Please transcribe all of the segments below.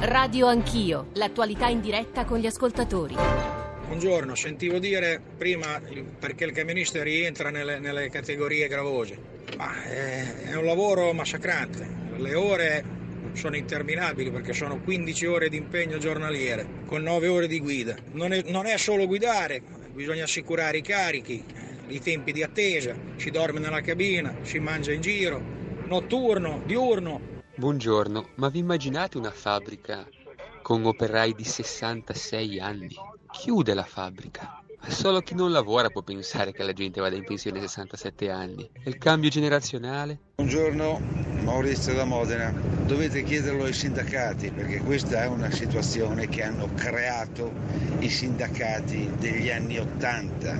Radio Anch'io, l'attualità in diretta con gli ascoltatori. Buongiorno, sentivo dire prima perché il camionista rientra nelle, nelle categorie gravose, ma è, è un lavoro massacrante, le ore sono interminabili perché sono 15 ore di impegno giornaliere con 9 ore di guida. Non è, non è solo guidare, bisogna assicurare i carichi, i tempi di attesa, si dorme nella cabina, si mangia in giro, notturno, diurno, Buongiorno, ma vi immaginate una fabbrica con operai di 66 anni? Chiude la fabbrica. Solo chi non lavora può pensare che la gente vada in pensione a 67 anni. E il cambio generazionale? Buongiorno, Maurizio da Modena. Dovete chiederlo ai sindacati perché questa è una situazione che hanno creato i sindacati degli anni Ottanta.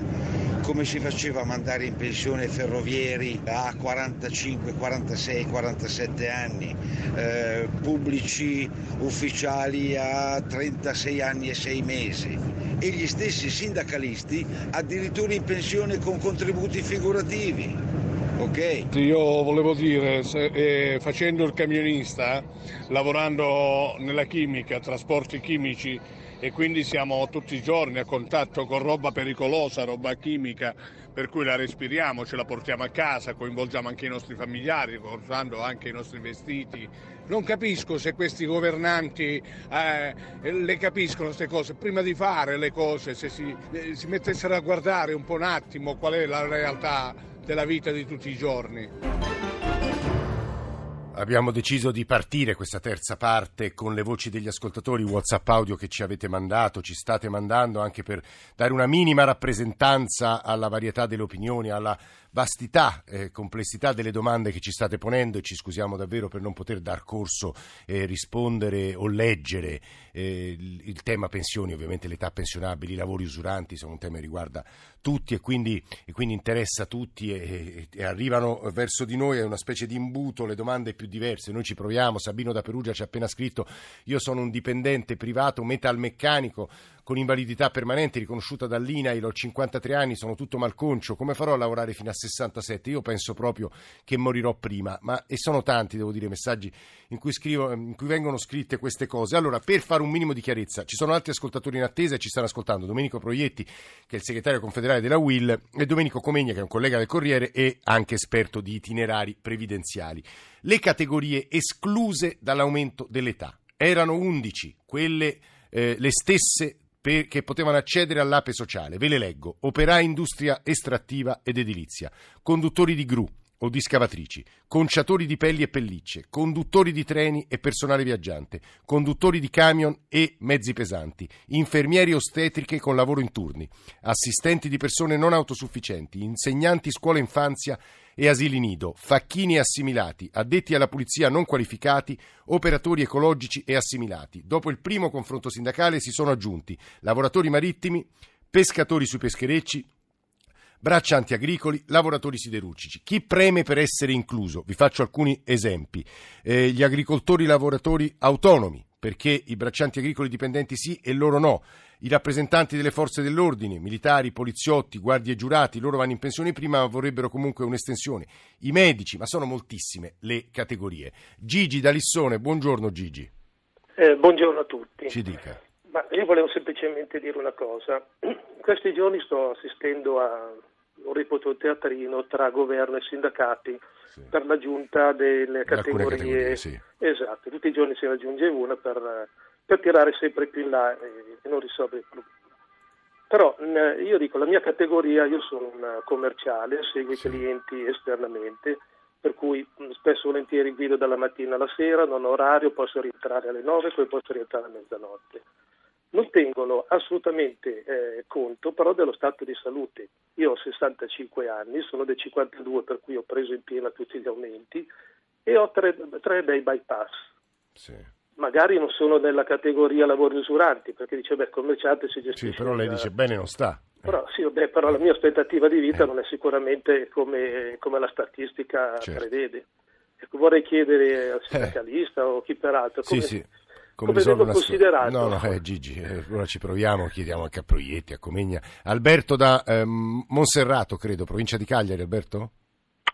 Come si faceva a mandare in pensione ferrovieri a 45, 46, 47 anni, eh, pubblici ufficiali a 36 anni e 6 mesi e gli stessi sindacalisti addirittura in pensione con contributi figurativi. Ok? Io volevo dire, se- eh, facendo il camionista, lavorando nella chimica, trasporti chimici e quindi siamo tutti i giorni a contatto con roba pericolosa, roba chimica, per cui la respiriamo, ce la portiamo a casa, coinvolgiamo anche i nostri familiari, portando anche i nostri vestiti. Non capisco se questi governanti eh, le capiscono queste cose, prima di fare le cose, se si, eh, si mettessero a guardare un po' un attimo qual è la realtà della vita di tutti i giorni. Abbiamo deciso di partire questa terza parte con le voci degli ascoltatori WhatsApp audio che ci avete mandato, ci state mandando anche per dare una minima rappresentanza alla varietà delle opinioni, alla vastità e complessità delle domande che ci state ponendo e ci scusiamo davvero per non poter dar corso e rispondere o leggere eh, il, tema pensioni, ovviamente le età pensionabili, i lavori usuranti sono un tema che riguarda tutti e quindi, e quindi interessa tutti e, e- e arrivano verso di noi, è una specie di imbuto, le domande più diverse, noi ci proviamo, Sabino da Perugia ci ha appena scritto, io sono un dipendente privato metalmeccanico con invalidità permanente riconosciuta dall'INAIL, ho 53 anni, sono tutto malconcio, come farò a lavorare fino a 67? Io penso proprio che morirò prima, ma e sono tanti, devo dire, i messaggi in cui, scrivo, in cui vengono scritte queste cose. Allora, per fare un minimo di chiarezza, ci sono altri ascoltatori in attesa e ci stanno ascoltando, Domenico Proietti, che è il segretario confederale della WIL, e Domenico Comegna, che è un collega del Corriere e anche esperto di itinerari previdenziali. Le categorie escluse dall'aumento dell'età erano 11, quelle eh, le stesse per- che potevano accedere all'ape sociale. Ve le leggo. Operai industria estrattiva ed edilizia, conduttori di gru o di scavatrici, conciatori di pelli e pellicce, conduttori di treni e personale viaggiante, conduttori di camion e mezzi pesanti, infermieri ostetriche con lavoro in turni, assistenti di persone non autosufficienti, insegnanti scuola infanzia e asili nido, facchini assimilati, addetti alla pulizia non qualificati, operatori ecologici e assimilati. Dopo il primo confronto sindacale si sono aggiunti lavoratori marittimi, pescatori sui pescherecci, braccianti agricoli, lavoratori siderurgici. Chi preme per essere incluso? Vi faccio alcuni esempi. Eh, gli agricoltori lavoratori autonomi, perché i braccianti agricoli dipendenti sì e loro no. I rappresentanti delle forze dell'ordine, militari, poliziotti, guardie giurati, loro vanno in pensione prima ma vorrebbero comunque un'estensione. I medici, ma sono moltissime le categorie. Gigi da Lissone, buongiorno Gigi. Eh, buongiorno a tutti. Ci dica. Ma io volevo semplicemente dire una cosa. In questi giorni sto assistendo a un ripetuto teatrino tra governo e sindacati Sì. per l'aggiunta delle categorie. categorie, sì. Esatto, tutti i giorni se ne aggiunge una per, per tirare sempre più in là e, e non risolvere il problema. Però mh, io dico, la mia categoria, io sono un commerciale, seguo Sì. i clienti esternamente, per cui mh, spesso e volentieri guido dalla mattina alla sera, non ho orario, posso rientrare alle 9, poi posso rientrare a mezzanotte. Non tengono assolutamente eh, conto però dello stato di salute. Io ho 65 anni, sono del 52 per cui ho preso in piena tutti gli aumenti e ho tre, tre bei bypass Sì. Magari non sono nella categoria lavori usuranti, perché dice, beh, commerciante si gestisce... Sì, però lei dice bene non sta. Però, sì, vabbè, però la mia aspettativa di vita non è sicuramente come, come la statistica Certo. prevede. Ecco, vorrei chiedere al sindacalista o chi peraltro Sì, come, sì. come risolve vengo una considerato. No, no, eh, Gigi, eh, ora ci proviamo, chiediamo anche a Proietti, a Comegna. Alberto da ehm, Monserrato, credo, provincia di Cagliari, Alberto?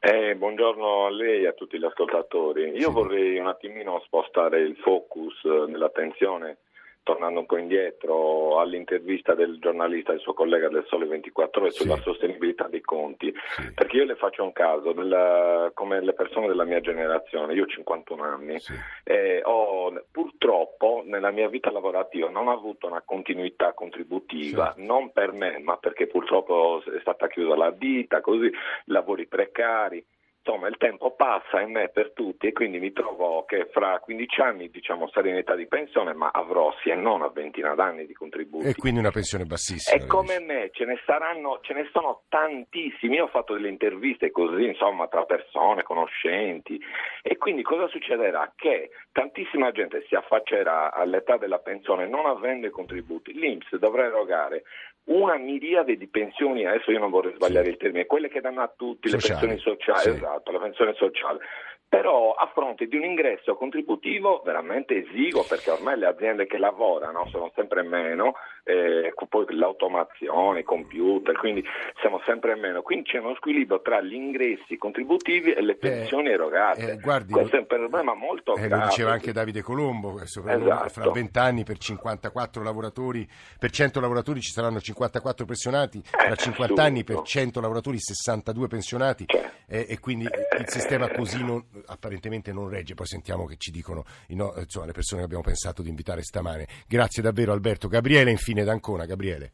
Eh, buongiorno a lei e a tutti gli ascoltatori. Io Sì. vorrei un attimino spostare il focus eh, dell'attenzione, tornando un po' indietro all'intervista del giornalista e il suo collega del Sole 24 Ore Sì. sulla sostenibilità dei conti. Sì. Perché io le faccio un caso, della- come le persone della mia generazione, io ho 51 anni, Sì. eh, ho, purtroppo nella mia vita lavorativa non ho avuto una continuità contributiva, non per me, ma perché purtroppo è stata chiusa la ditta, così lavori precari. Insomma, il tempo passa e me per tutti e quindi mi trovo che fra 15 anni, diciamo, sarò in età di pensione, ma avrò sì e non una ventina d'anni di contributi. E quindi una pensione bassissima. E come dici. me ce ne saranno, ce ne sono tantissimi. Io ho fatto delle interviste così, insomma, tra persone, conoscenti. E quindi cosa succederà? Che tantissima gente si affaccerà all'età della pensione non avendo i contributi. L'Inps dovrà erogare una miriade di pensioni, adesso io non vorrei sbagliare Sì. il termine, quelle che danno a tutti Sociali. le pensioni sociali, Sì. esatto, la pensione sociale. Però a fronte di un ingresso contributivo veramente esiguo, perché ormai le aziende che lavorano sono sempre meno, eh, poi l'automazione, i computer, quindi siamo sempre meno. Quindi c'è uno squilibrio tra gli ingressi contributivi e le pensioni erogate. eh, guardi, Questo è un problema molto Eh, grave. lo diceva anche Davide Colombo, eh, Esatto. fra 20 anni per 54 lavoratori, per 100 lavoratori ci saranno 54 pensionati, fra 50 anni per assurdo. 100 lavoratori 62 pensionati Cioè. eh, e quindi il sistema così non- apparentemente non regge, poi sentiamo che ci dicono no- insomma, le persone che abbiamo pensato di invitare stamane. Grazie davvero Alberto. Gabriele infine d'Ancona, Gabriele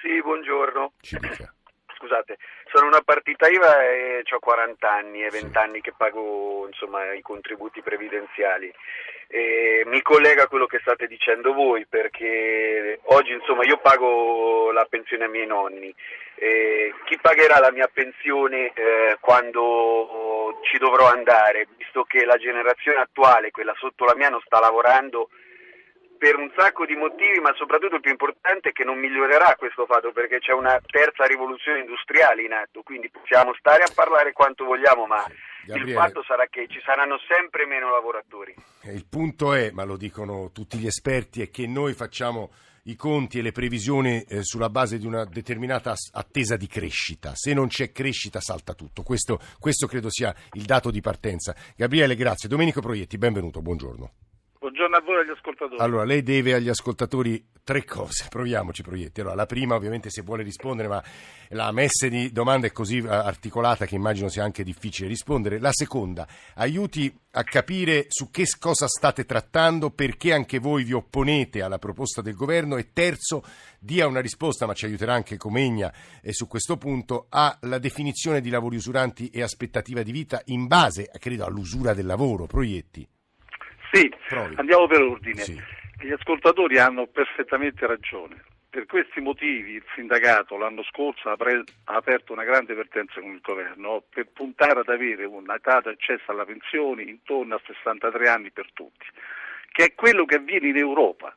Sì, buongiorno. ci dica. Scusate, sono una partita IVA e ho 40 anni e Sì. 20 anni che pago insomma, i contributi previdenziali. E mi collega a quello che state dicendo voi perché oggi insomma, io pago la pensione ai miei nonni. E chi pagherà la mia pensione eh, quando ci dovrò andare, visto che la generazione attuale, quella sotto la mia, non sta lavorando per un sacco di motivi, ma soprattutto il più importante è che non migliorerà questo fatto perché c'è una terza rivoluzione industriale in atto, quindi possiamo stare a parlare quanto vogliamo, ma Gabriele. il fatto sarà che ci saranno sempre meno lavoratori. Eh, Il punto è, ma lo dicono tutti gli esperti, è che noi facciamo i conti e le previsioni eh, sulla base di una determinata attesa di crescita. Se non c'è crescita salta tutto. Questo, questo credo sia il dato di partenza. Gabriele, grazie. Domenico Proietti, benvenuto, buongiorno. Buongiorno a voi e agli ascoltatori. Allora, lei deve agli ascoltatori tre cose, proviamoci Proietti. Allora, la prima ovviamente se vuole rispondere, ma la messe di domande è così eh, articolata che immagino sia anche difficile rispondere. La seconda, aiuti a capire su che cosa state trattando, perché anche voi vi opponete alla proposta del governo e terzo, dia una risposta, ma ci aiuterà anche Comegna eh, su questo punto, alla definizione di lavori usuranti e aspettativa di vita in base, credo, all'usura del lavoro. Proietti. Sì, Provi. andiamo per ordine. Sì. Gli ascoltatori hanno perfettamente ragione. Per questi motivi il sindacato l'anno scorso ha, pre- ha aperto una grande vertenza con il governo per puntare ad avere un'età di accesso alla pensione intorno a 63 anni per tutti, che è quello che avviene in Europa.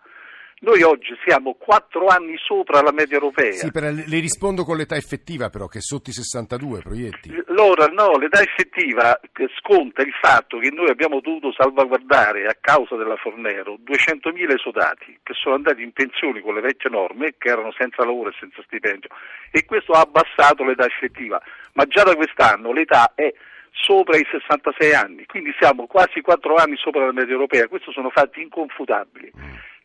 Noi oggi siamo quattro anni sopra la media europea. Sì, per- le rispondo con l'età effettiva però, che è sotto i 62, Proietti. Allora, no, l'età effettiva che sconta il fatto che noi abbiamo dovuto salvaguardare a causa della Fornero 200.000 esodati che sono andati in pensione con le vecchie norme, che erano senza lavoro e senza stipendio, e questo ha abbassato l'età effettiva, ma già da quest'anno l'età è sopra i 66 anni, quindi siamo quasi 4 anni sopra la media europea, questi sono fatti inconfutabili.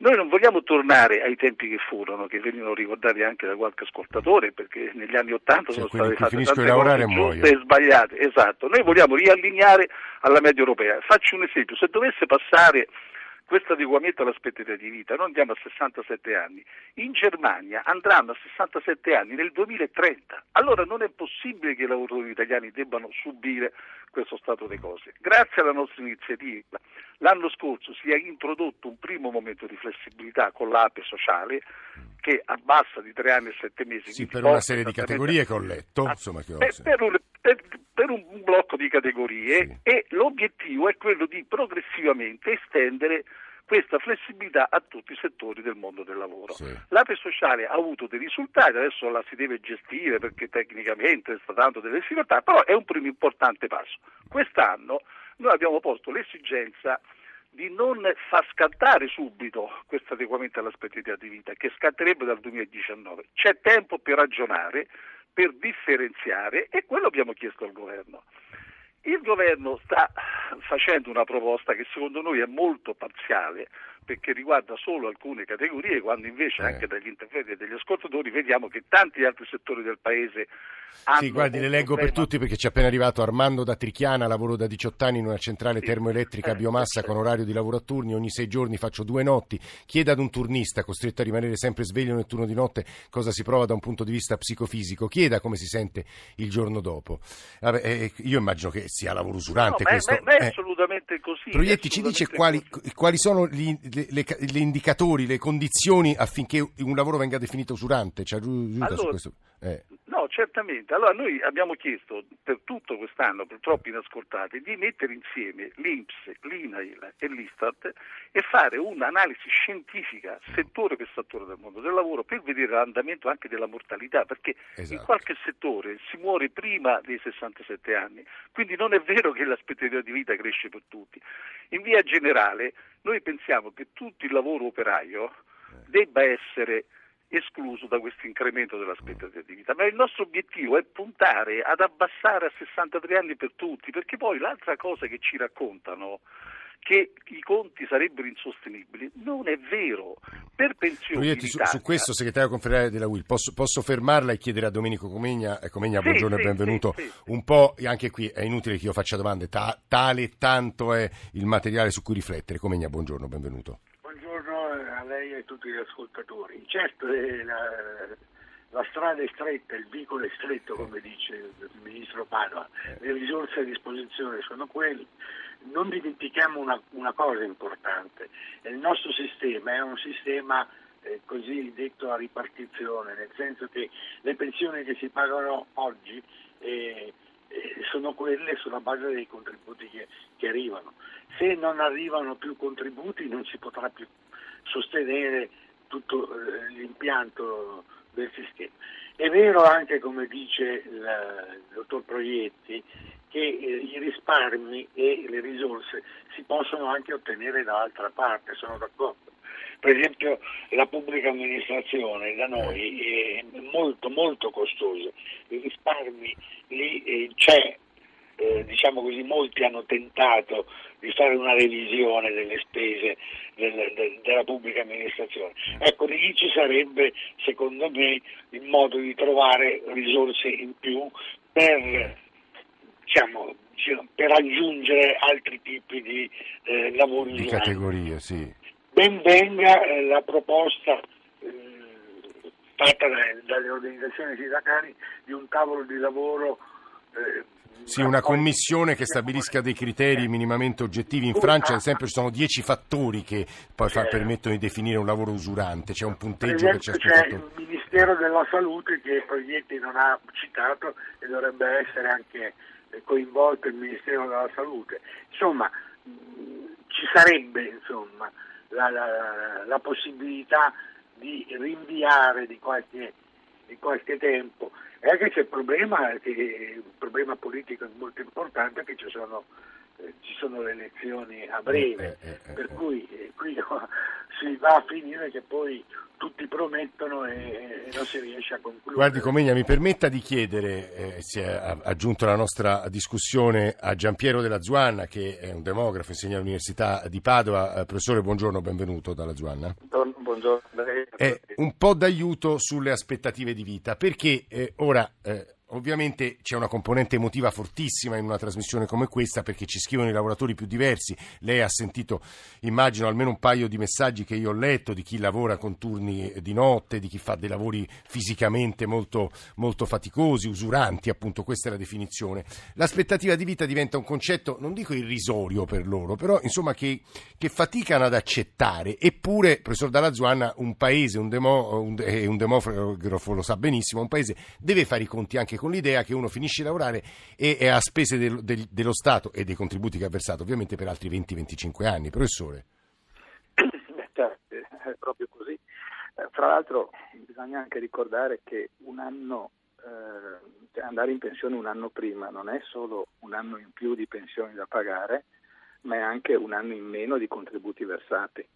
Noi non vogliamo tornare ai tempi che furono, che venivano ricordati anche da qualche ascoltatore, perché negli anni Ottanta sono state fatte tante cose e giuste muoiono. e sbagliate, esatto. Noi vogliamo riallineare alla media europea. Faccio un esempio, se dovesse passare questo adeguamento all'aspettativa di vita, noi andiamo a 67 anni, in Germania andranno a 67 anni nel 2030, allora non è possibile che i lavoratori italiani debbano subire questo stato di cose. Grazie alla nostra iniziativa, l'anno scorso si è introdotto un primo momento di flessibilità con l'APE sociale che abbassa di tre anni e sette mesi. Sì, per una serie di categorie che ho letto, Ah, insomma, che ho- per, per un, per- per un blocco di categorie Sì. e l'obiettivo è quello di progressivamente estendere questa flessibilità a tutti i settori del mondo del lavoro. Sì. L'APE sociale ha avuto dei risultati, adesso la si deve gestire perché tecnicamente sta dando delle difficoltà, però è un primo importante passo. Quest'anno noi abbiamo posto l'esigenza di non far scattare subito questo adeguamento all'aspettativa di vita, che scatterebbe dal 2019. C'è tempo per ragionare, per differenziare e quello abbiamo chiesto al governo. Il governo sta facendo una proposta che secondo noi è molto parziale perché riguarda solo alcune categorie, quando invece Eh. anche dagli interventi degli ascoltatori vediamo che tanti altri settori del paese hanno Sì, guardi, le leggo per problema. tutti perché ci è appena arrivato Armando da Trichiana, lavoro da 18 anni in una centrale Sì. termoelettrica a Eh, biomassa sì. con orario di lavoro a turni, ogni sei giorni faccio due notti, chieda ad un turnista costretto a rimanere sempre sveglio nel turno di notte cosa si prova da un punto di vista psicofisico, chieda come si sente il giorno dopo. Vabbè, eh, io immagino che sia lavoro usurante No, ma questo. ma è- ma è Eh. assolutamente così. Proietti ci dice quali, quali sono gli, le, le- indicatori, le condizioni affinché un lavoro venga definito usurante? Ci aiuta su Allora- questo? Eh. No, certamente. Allora noi abbiamo chiesto per tutto quest'anno, purtroppo inascoltati, di mettere insieme l'Inps, l'INAIL e l'Istat e fare un'analisi scientifica settore per settore del mondo del lavoro per vedere l'andamento anche della mortalità, perché in Esatto. qualche settore si muore prima dei 67 anni, quindi non è vero che l'aspettativa di vita cresce per tutti. In via generale noi pensiamo che tutto il lavoro operaio debba essere escluso da questo incremento dell'aspettativa di vita, ma il nostro obiettivo è puntare ad abbassare a 63 anni per tutti, perché poi l'altra cosa che ci raccontano che i conti sarebbero insostenibili non è vero. Per pensioni Proietti, su, su questo, segretario confederale della UIL, posso, posso fermarla e chiedere a Domenico Comegna, eh, Comegna Sì, buongiorno sì, e benvenuto, sì, un po', e anche qui è inutile che io faccia domande, ta- tale tanto è il materiale su cui riflettere. Comegna, buongiorno, benvenuto. Lei e a tutti gli ascoltatori. Certo, eh, la, la strada è stretta, il vicolo è stretto, come dice il ministro Padova, le risorse a disposizione sono quelle. Non dimentichiamo una, una cosa importante, il nostro sistema è un sistema eh, così detto a ripartizione, nel senso che le pensioni che si pagano oggi eh, eh, sono quelle sulla base dei contributi che, che arrivano. Se non arrivano più contributi non si potrà più sostenere tutto eh, l'impianto del sistema. È vero anche, come dice il, dottor Proietti, che eh, i risparmi e le risorse si possono anche ottenere dall'altra parte, sono d'accordo. Per esempio la pubblica amministrazione da noi è molto molto costosa, i risparmi lì eh, c'è, eh, diciamo così, molti hanno tentato di fare una revisione delle spese del- del- della pubblica amministrazione. Ecco, lì ci sarebbe, secondo me, il modo di trovare risorse in più per, diciamo, diciamo, per aggiungere altri tipi di eh, lavori Di categorie, sì. Ben venga eh, la proposta eh, fatta da- dalle organizzazioni sindacali di un tavolo di lavoro Sì, una commissione che stabilisca dei criteri minimamente oggettivi. In Francia, ad esempio, ci sono dieci fattori che poi fa- permettono di definire un lavoro usurante. C'è un punteggio per esempio ciascun c'è il Ministero della Salute che Proietti non ha citato e dovrebbe essere anche coinvolto il Ministero della Salute. Insomma, ci sarebbe insomma, la, la- la possibilità di rinviare di qualche, di qualche tempo. E anche c'è il problema, che, il problema politico molto importante che ci sono, eh, ci sono le elezioni a breve, Eh, eh, eh, per cui qui si va a finire che poi tutti promettono e, e non si riesce a concludere. Guardi Comegna, mi permetta di chiedere, eh, si è aggiunto alla nostra discussione a Giampiero della Zuanna, che è un demografo, insegna all'Università di Padova. Eh, professore, buongiorno, benvenuto dalla Zuanna. Buongiorno. è un po' d'aiuto sulle aspettative di vita, perché eh, ora eh, ovviamente c'è una componente emotiva fortissima in una trasmissione come questa, perché ci scrivono i lavoratori più diversi. Lei ha sentito, immagino, almeno un paio di messaggi che io ho letto di chi lavora con turni di notte, di chi fa dei lavori fisicamente molto, molto faticosi, usuranti, appunto, questa è la definizione. L'aspettativa di vita diventa un concetto, non dico irrisorio per loro, però insomma che, che faticano ad accettare. Eppure, professor Dalla Zuanna, un paese, un, demo, un, e un demografo lo sa benissimo, un paese deve fare i conti anche con l'idea che uno finisce di lavorare e è a spese del- del- dello Stato e dei contributi che ha versato, ovviamente per altri 20-25 anni. Professore. Beh, certo, è proprio così. Eh, Tra l'altro bisogna anche ricordare che un anno, eh, cioè andare in pensione un anno prima non è solo un anno in più di pensioni da pagare, ma è anche un anno in meno di contributi versati.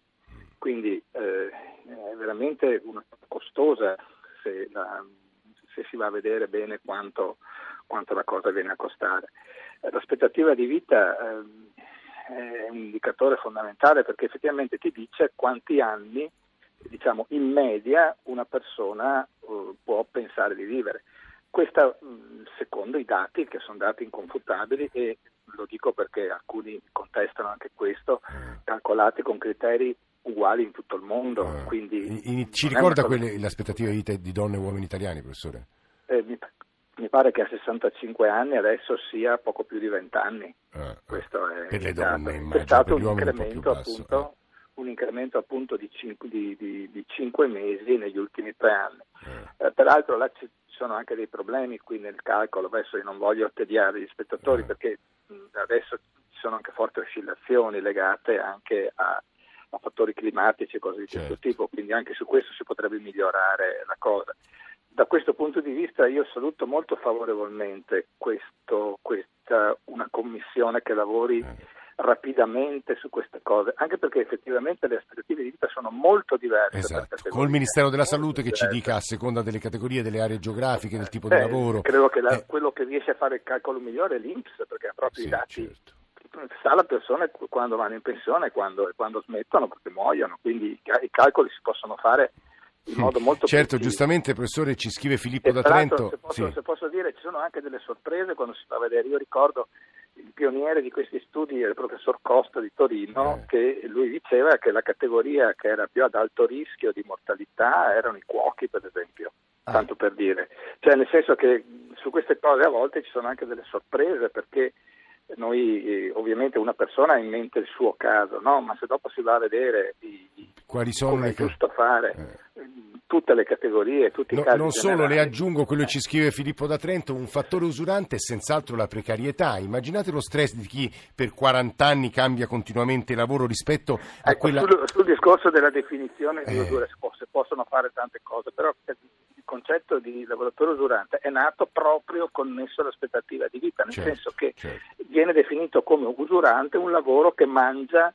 Quindi eh, è veramente una costosa se, la- se si va a vedere bene quanto, quanto la cosa viene a costare. Eh, l'aspettativa di vita eh, è un indicatore fondamentale perché effettivamente ti dice quanti anni diciamo, in media una persona uh, può pensare di vivere. Questo secondo i dati, che sono dati inconfutabili e lo dico perché alcuni contestano anche questo, calcolati con criteri uguali in tutto il mondo. Ah. Quindi In- ci ricorda cosa- quelle- l'aspettativa di vita di donne e uomini italiani, professore? eh, mi, mi pare che a 65 anni adesso sia poco più di 20 anni. Ah, Questo è Per le donne, C'è immagino, stato per un un incremento, basso, appunto, un incremento appunto di, 5, di, di- di cinque mesi negli ultimi tre anni. Eh, peraltro là ci sono anche dei problemi qui nel calcolo, adesso io non voglio tediare gli spettatori perché adesso ci sono anche forti oscillazioni legate anche a, a fattori climatici e cose di questo Certo. tipo, quindi anche su questo si potrebbe migliorare la cosa. Da questo punto di vista io saluto molto favorevolmente questo, questa, una commissione che lavori Eh. rapidamente su queste cose, anche perché effettivamente le aspettative di vita sono molto diverse. Esatto, col Ministero della Salute che ci dica a seconda delle categorie, delle aree geografiche, del tipo di Eh, lavoro. Credo che la- Eh, quello che riesce a fare il calcolo migliore è l'Inps, perché ha proprio sì, i dati. certo. Sa la persona quando vanno in pensione e quando, quando smettono perché muoiono, quindi i, ca- i calcoli si possono fare in modo molto Certo, preciso. giustamente, professore, ci scrive Filippo E da Trento. se posso, Sì. se posso dire, ci sono anche delle sorprese quando si va a vedere. Io ricordo il pioniere di questi studi è il professor Costa di Torino, Eh. che lui diceva che la categoria che era più ad alto rischio di mortalità erano i cuochi, per esempio, Ah. tanto per dire. Cioè, nel senso che su queste cose a volte ci sono anche delle sorprese perché noi eh, ovviamente una persona ha in mente il suo caso, no? ma se dopo si va a vedere i- i- Quali sono le giusto fare Eh. eh, tutte le categorie, tutti i No, casi non solo, generali. le aggiungo quello che ci scrive Filippo da Trento, un fattore usurante è senz'altro la precarietà. Immaginate lo stress di chi per 40 anni cambia continuamente lavoro rispetto a Ecco, quella... sul, sul discorso della definizione di Eh. usura si, possono fare tante cose, però il concetto di lavoratore usurante è nato proprio connesso all'aspettativa di vita, nel Certo, senso che certo. viene definito come usurante un lavoro che mangia,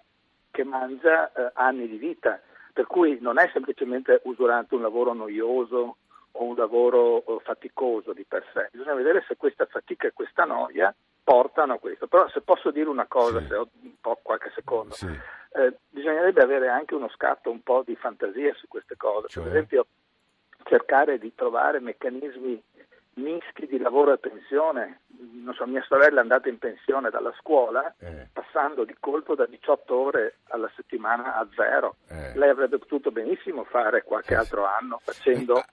che mangia eh, anni di vita, per cui non è semplicemente usurante un lavoro noioso o un lavoro eh, faticoso di per sé, bisogna vedere se questa fatica e questa noia portano a questo. Però se posso dire una cosa, Sì. se ho un po' qualche secondo, Sì. eh, bisognerebbe avere anche uno scatto un po' di fantasia su queste cose, Cioè? per esempio cercare di trovare meccanismi mischi di lavoro e pensione. Non so, mia sorella è andata in pensione dalla scuola Eh. passando di colpo da 18 ore alla settimana a zero. Eh. Lei avrebbe potuto benissimo fare qualche sì. altro anno facendo... Eh,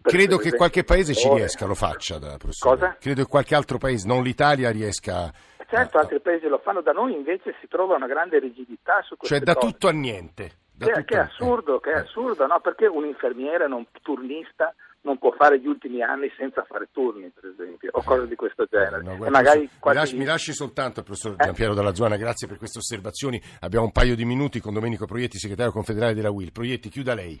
Credo che qualche paese ci riesca, lo faccia, da professore. Cosa? Credo che qualche altro paese, non l'Italia, riesca... Certo, a- altri paesi lo fanno, da noi invece si trova una grande rigidità su queste Cioè da cose. tutto a niente. Che, tutto che è assurdo, che è eh. assurdo, no? Perché un infermiere non turnista non può fare gli ultimi anni senza fare turni, per esempio, o cose di questo genere. No, guarda, mi, qualche- lasci, mi lasci soltanto, professor Eh. Giampiero Dalla Zuana, grazie per queste osservazioni. Abbiamo un paio di minuti con Domenico Proietti, segretario confederale della UIL. Proietti, chiuda lei.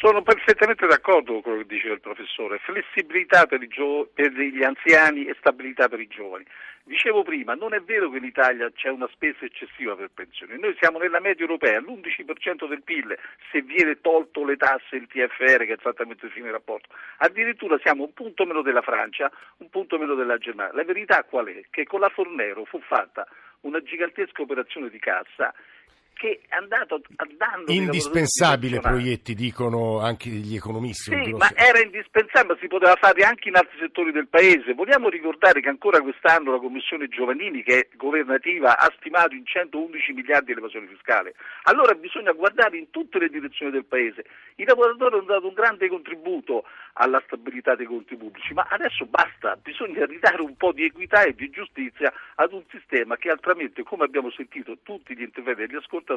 Sono perfettamente d'accordo con quello che diceva il professore, flessibilità per, gio- per gli anziani e stabilità per i giovani. Dicevo prima, non è vero che in Italia c'è una spesa eccessiva per pensioni, noi siamo nella media europea, l'11% del PIL, se viene tolto le tasse, il TFR che è esattamente il fine rapporto, addirittura siamo un punto meno della Francia, un punto meno della Germania. La verità qual è? Che con la Fornero fu fatta una gigantesca operazione di cassa che è andato dei Indispensabile. Proietti, dicono anche gli economisti. Sì, ma era indispensabile, si poteva fare anche in altri settori del paese. Vogliamo ricordare che ancora quest'anno la Commissione Giovanini, che è governativa, ha stimato in 111 miliardi l'evasione fiscale. Allora bisogna guardare in tutte le direzioni del paese. I lavoratori hanno dato un grande contributo alla stabilità dei conti pubblici, ma adesso basta, bisogna ridare un po' di equità e di giustizia ad un sistema che altrimenti, come abbiamo sentito tutti gli interventi degli ascoltatori,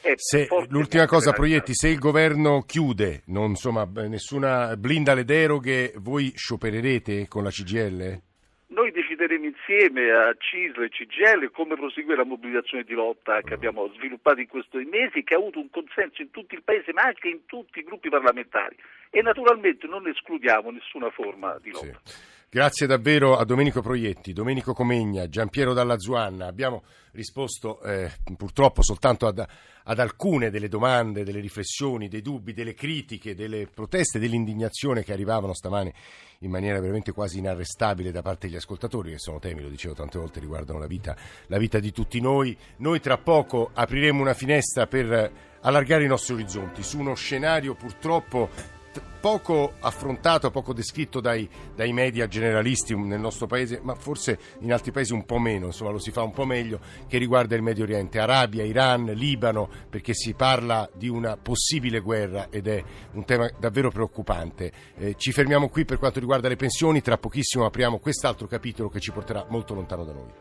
è Se, l'ultima cosa. Proietti, se il governo chiude, non, insomma, b- nessuna blinda le deroghe, voi sciopererete con la CGL? Noi decideremo insieme a CISL e CGL come proseguire la mobilitazione di lotta che abbiamo sviluppato in questi mesi, che ha avuto un consenso in tutto il Paese, ma anche in tutti i gruppi parlamentari. E naturalmente non escludiamo nessuna forma di lotta. Sì. Grazie davvero a Domenico Proietti, Domenico Comegna, Giampiero Dalla Zuanna. Abbiamo risposto eh, purtroppo soltanto ad, ad, alcune delle domande, delle riflessioni, dei dubbi, delle critiche, delle proteste, dell'indignazione che arrivavano stamane in maniera veramente quasi inarrestabile da parte degli ascoltatori, che sono temi, lo dicevo tante volte, riguardano la vita, la vita di tutti noi. Noi tra poco apriremo una finestra per allargare i nostri orizzonti su uno scenario purtroppo poco affrontato, poco descritto dai, dai, media generalisti nel nostro paese, ma forse in altri paesi un po' meno, insomma lo si fa un po' meglio, che riguarda il Medio Oriente, Arabia, Iran, Libano, perché si parla di una possibile guerra ed è un tema davvero preoccupante. Eh, ci fermiamo qui per quanto riguarda le pensioni, tra pochissimo apriamo quest'altro capitolo che ci porterà molto lontano da noi.